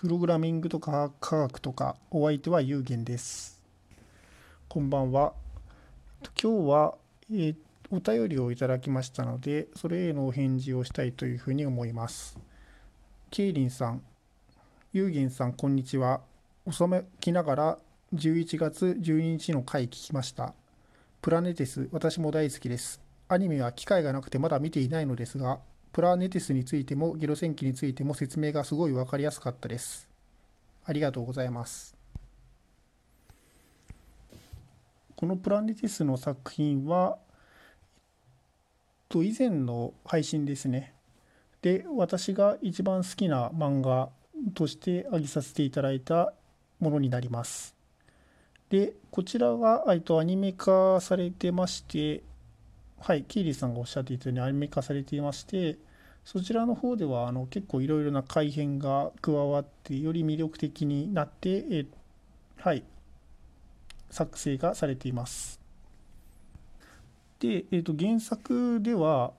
プログラミングとか科学とかお相手は有限です。こんばんは。今日は、えーお便りをいただきましたので、それへのお返事をしたいというふうに思います。ケイリンさん、有限さん、こんにちは。遅めきながら11月12日の回聞きました。プラネテス、私も大好きです。アニメは機会がなくてまだ見ていないのですが、プラネテスについてもゲロ戦記についても説明がすごい分かりやすかったです。ありがとうございます。このプラネテスの作品は、と以前の配信ですね。で、私が一番好きな漫画として挙げさせていただいたものになります。で、こちらは、えっと、アニメ化されてまして、はい、キーリーさんがおっしゃっていたようにアニメ化されていまして、そちらの方ではあの結構いろいろな改変が加わって、より魅力的になって、えはい、作成がされています。で、えー、と原作では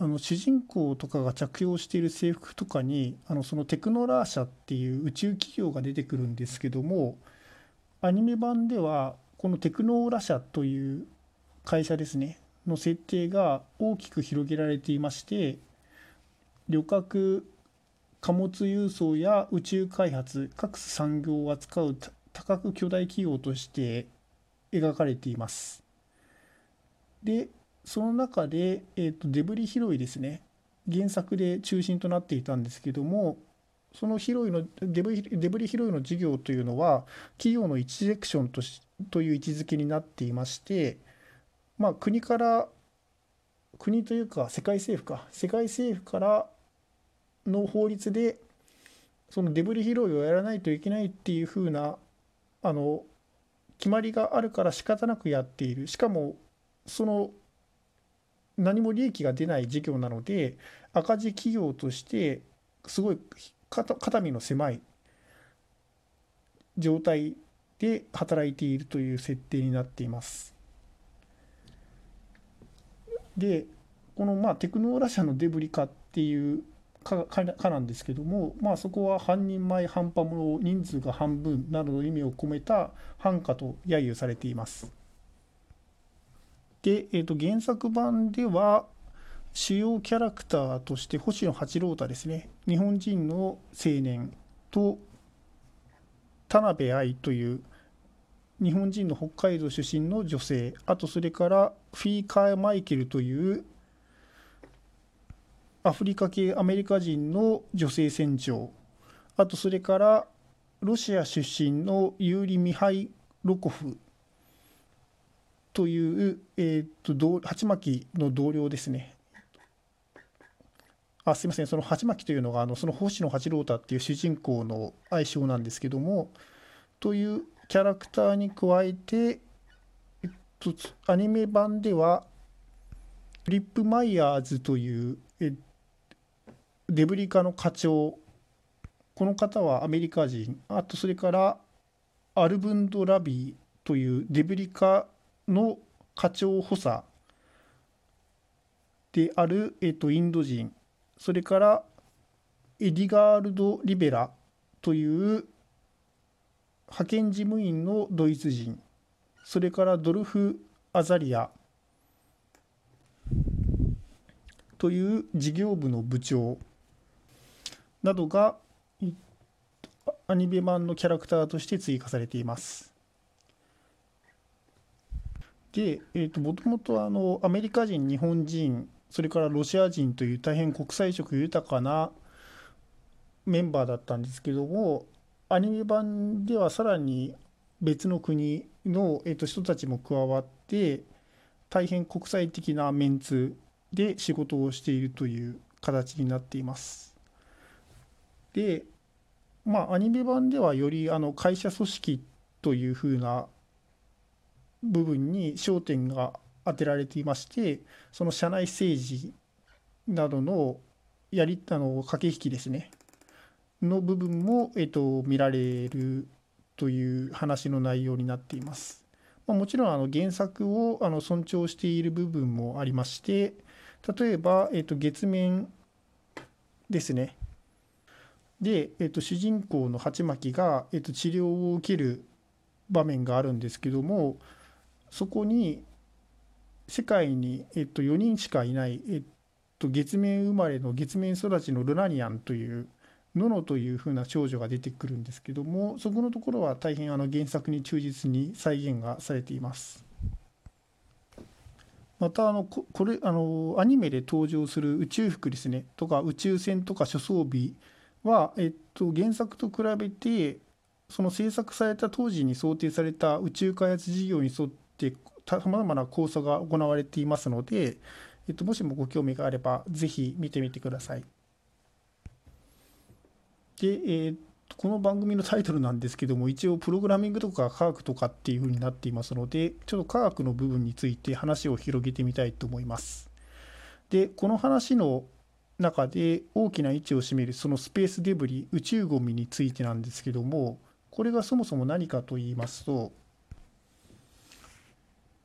あの主人公とかが着用している制服とかにあのそのテクノラー社っていう宇宙企業が出てくるんですけどもアニメ版ではこのテクノーラ社という会社ですねの設定が大きく広げられていまして旅客貨物輸送や宇宙開発各産業を扱う多角巨大企業として描かれています。でその中で、えー、とデブリ拾いですね原作で中心となっていたんですけどもその拾いのデブリデブリ拾いの事業というのは企業の一セクションとしという位置づけになっていまして、まあ、国から国というか世界政府か世界政府からの法律でそのデブリ拾いをやらないといけないっていう風なあの決まりがあるから仕方なくやっているしかもその何も利益が出ない事業なので赤字企業としてすごい肩肩身の狭い状態で働いているという設定になっています。でこのまあテクノーラ社のデブリ化っていうかかなんですけども、まあ、そこは半人前半端者人数が半分などの意味を込めた半化と揶揄されています。で、えー、と原作版では主要キャラクターとして星野八郎太ですね日本人の青年と田辺愛という日本人の北海道出身の女性あとそれからフィーカー・マイケルというアフリカ系アメリカ人の女性船長あとそれからロシア出身のユーリ・ミハイロコフという、えー、と同鉢巻きの同僚ですね。あすいませんその鉢巻きというのがあのその星野八郎太っていう主人公の愛称なんですけどもというキャラクターに加えて、えっと、アニメ版ではリップ・マイヤーズというえデブリ課の課長。この方はアメリカ人。あとそれからアルヴィンド・ラビーというデブリ課の課長補佐。である、えっと、インド人。それからエーデルガルド・リベラという派遣事務員のドイツ人。それからドルフ・アザリア。という事業部の部長。などがアニメ版のキャラクターとして追加されています。で、えー、ともともとあのアメリカ人日本人それからロシア人という大変国際色豊かなメンバーだったんですけどもアニメ版ではさらに別の国の、えー、と人たちも加わって大変国際的なメンツで仕事をしているという形になっています。でまあアニメ版ではよりあの会社組織というふうな部分に焦点が当てられていましてその社内政治などのやりあの駆け引きですねの部分も、えっと、見られるという話の内容になっています。まあ、もちろんあの原作をあの尊重している部分もありまして例えば、えっと、月面ですねで、えっと、主人公の鉢巻が、えっと、治療を受ける場面があるんですけどもそこに世界に、えっと、4人しかいない、えっと、月面生まれの月面育ちのルナニアンというノノというふうな少女が出てくるんですけどもそこのところは大変あの原作に忠実に再現がされています。またあのこれあのアニメで登場する宇宙服ですねとか宇宙船とか諸装備は、えっと、原作と比べてその制作された当時に想定された宇宙開発事業に沿ってさまざまな構想が行われていますので、えっと、もしもご興味があればぜひ見てみてください。で、えー、この番組のタイトルなんですけども一応プログラミングとか科学とかっていう風になっていますのでちょっと科学の部分について話を広げてみたいと思います。でこの話の中で大きな位置を占めるそのスペースデブリ宇宙ゴミについてなんですけどもこれがそもそも何かと言いますと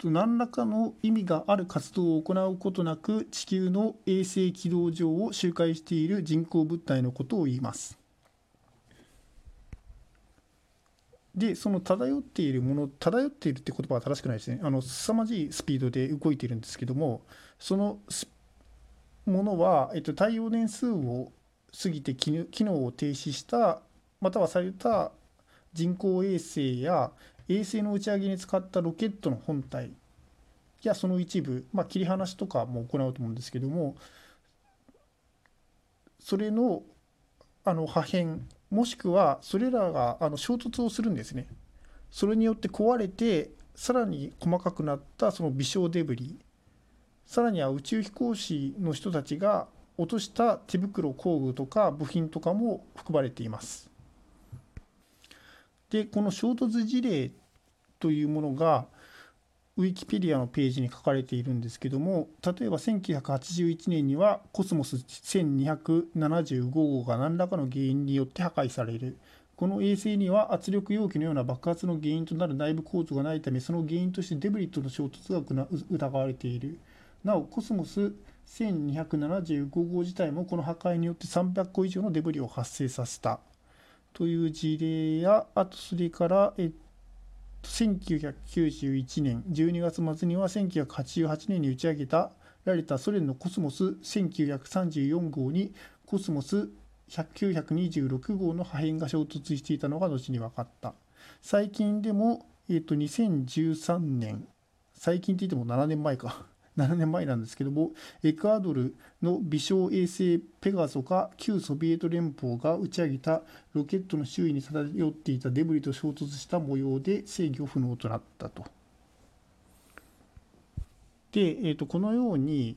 何らかの意味がある活動を行うことなく地球の衛星軌道上を周回している人工物体のことを言います。でその漂っているもの漂っているって言葉は正しくないですね。あの凄まじいスピードで動いているんですけどもそのものは、えっと、太陽年数を過ぎて機能を停止したまたはされた人工衛星や衛星の打ち上げに使ったロケットの本体やその一部、まあ、切り離しとかも行うと思うんですけどもそれのあの破片もしくはそれらがあの衝突をするんですね。それによって壊れてさらに細かくなったその微小デブリさらには宇宙飛行士の人たちが落とした手袋工具とか部品とかも含まれています。でこの衝突事例というものがウィキペディアのページに書かれているんですけども例えば1981年にはコスモス1275号が何らかの原因によって破壊される。この衛星には圧力容器のような爆発の原因となる内部構造がないためその原因としてデブリとの衝突が疑われている。なおコスモス1275号自体もこの破壊によって300個以上のデブリを発生させた。という事例やあとそれからえっと1991年12月末には1988年に打ち上げたられたソ連のコスモス1934号にコスモス1926号の破片が衝突していたのが後に分かった。最近でも、えー、と2013年。最近って言っても7年前か。7年前なんですけどもエクアドルの微小衛星ペガソが旧ソビエト連邦が打ち上げたロケットの周囲に漂っていたデブリと衝突した模様で制御不能となったと。で、えー、とこのように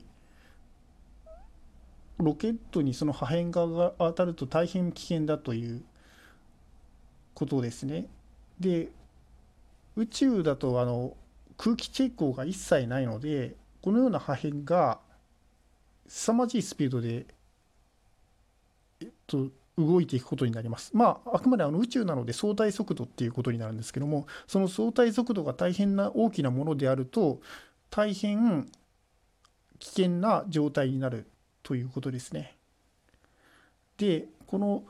ロケットにその破片が当たると大変危険だということですね。で宇宙だとあの空気抵抗が一切ないのでこのような破片が凄まじいスピードで、えっと、動いていくことになります。まあ、あくまであの宇宙なので相対速度っていうことになるんですけども、その相対速度が大変な大きなものであると、大変危険な状態になるということですね。で、この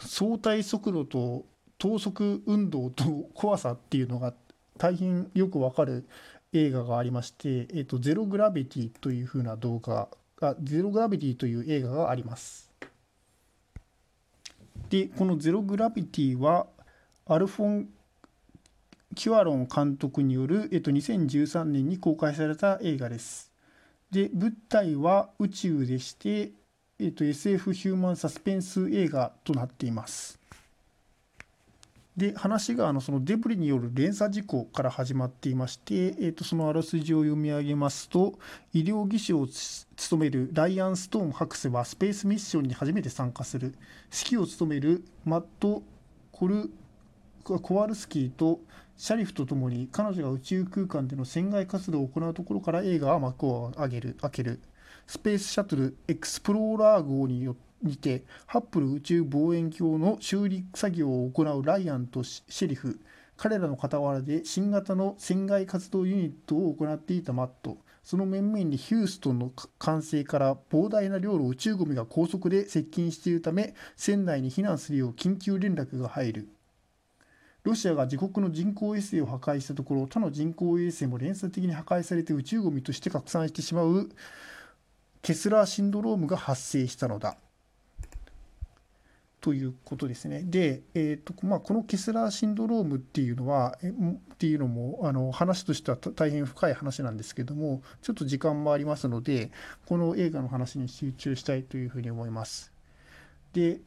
相対速度と等速運動と怖さっていうのがあって大変よくわかる映画がありまして、えっと、ゼログラビティというふうな動画が、ゼログラビティという映画があります。で、このゼログラビティは、アルフォン・キュアロン監督による、えっと、2013年に公開された映画です。で、舞台は宇宙でして、えっと、SF ヒューマンサスペンス映画となっています。で話があのそのデブリによる連鎖事故から始まっていまして、えー、とそのあらすじを読み上げますと医療技師を務めるライアン・ストーン博士はスペースミッションに初めて参加する。指揮を務めるマット・コルコワルスキーとシャリフとともに彼女が宇宙空間での船外活動を行うところから映画は幕を開ける開ける。スペースシャトルエクスプローラー号によってにてハッブル宇宙望遠鏡の修理作業を行うライアンとシェリフ。彼らの傍らで新型の船外活動ユニットを行っていたマット。その面々にヒューストンの管制から膨大な量の宇宙ゴミが高速で接近しているため船内に避難するよう緊急連絡が入る。ロシアが自国の人工衛星を破壊したところ他の人工衛星も連鎖的に破壊されて宇宙ゴミとして拡散してしまうケスラーシンドロームが発生したのだ。ということですね。で、えーとまあ、このケスラーシンドロームっていうのは、えっていうのもあの話としては大変深い話なんですけども、ちょっと時間もありますので、この映画の話に集中したいというふうに思います。で、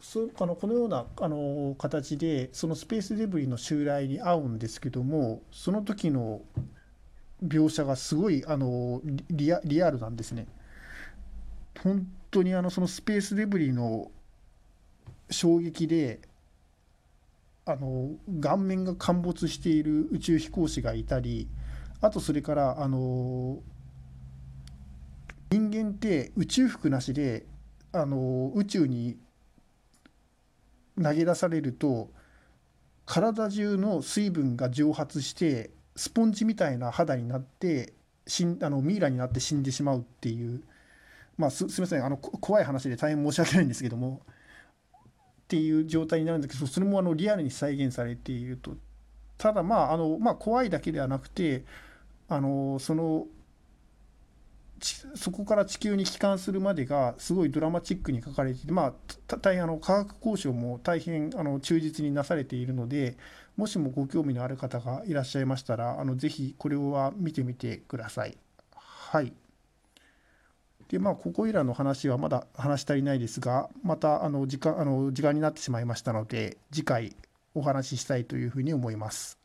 そあのこのようなあの形で、そのスペースデブリの襲来に合うんですけども、その時の描写がすごいあのリアリアルなんですね。本当にあのそのスペースデブリの衝撃であの顔面が陥没している宇宙飛行士がいたりあとそれからあの人間って宇宙服なしであの宇宙に投げ出されると体中の水分が蒸発してスポンジみたいな肌になって死んあのミイラになって死んでしまうっていう。まあすすみません。あの怖い話で大変申し訳ないんですけども。っていう状態になるんだけどそれもあのリアルに再現されているとただまああの、まあ、怖いだけではなくてあのそのそこから地球に帰還するまでがすごいドラマチックに書かれていて、まあ、大変あの科学交渉も大変あの忠実になされているのでもしもご興味のある方がいらっしゃいましたらあのぜひこれは見てみてください。はいでまあここいらの話はまだ話し足りないですがまたあの時間あの時間になってしまいましたので次回お話ししたいというふうに思います。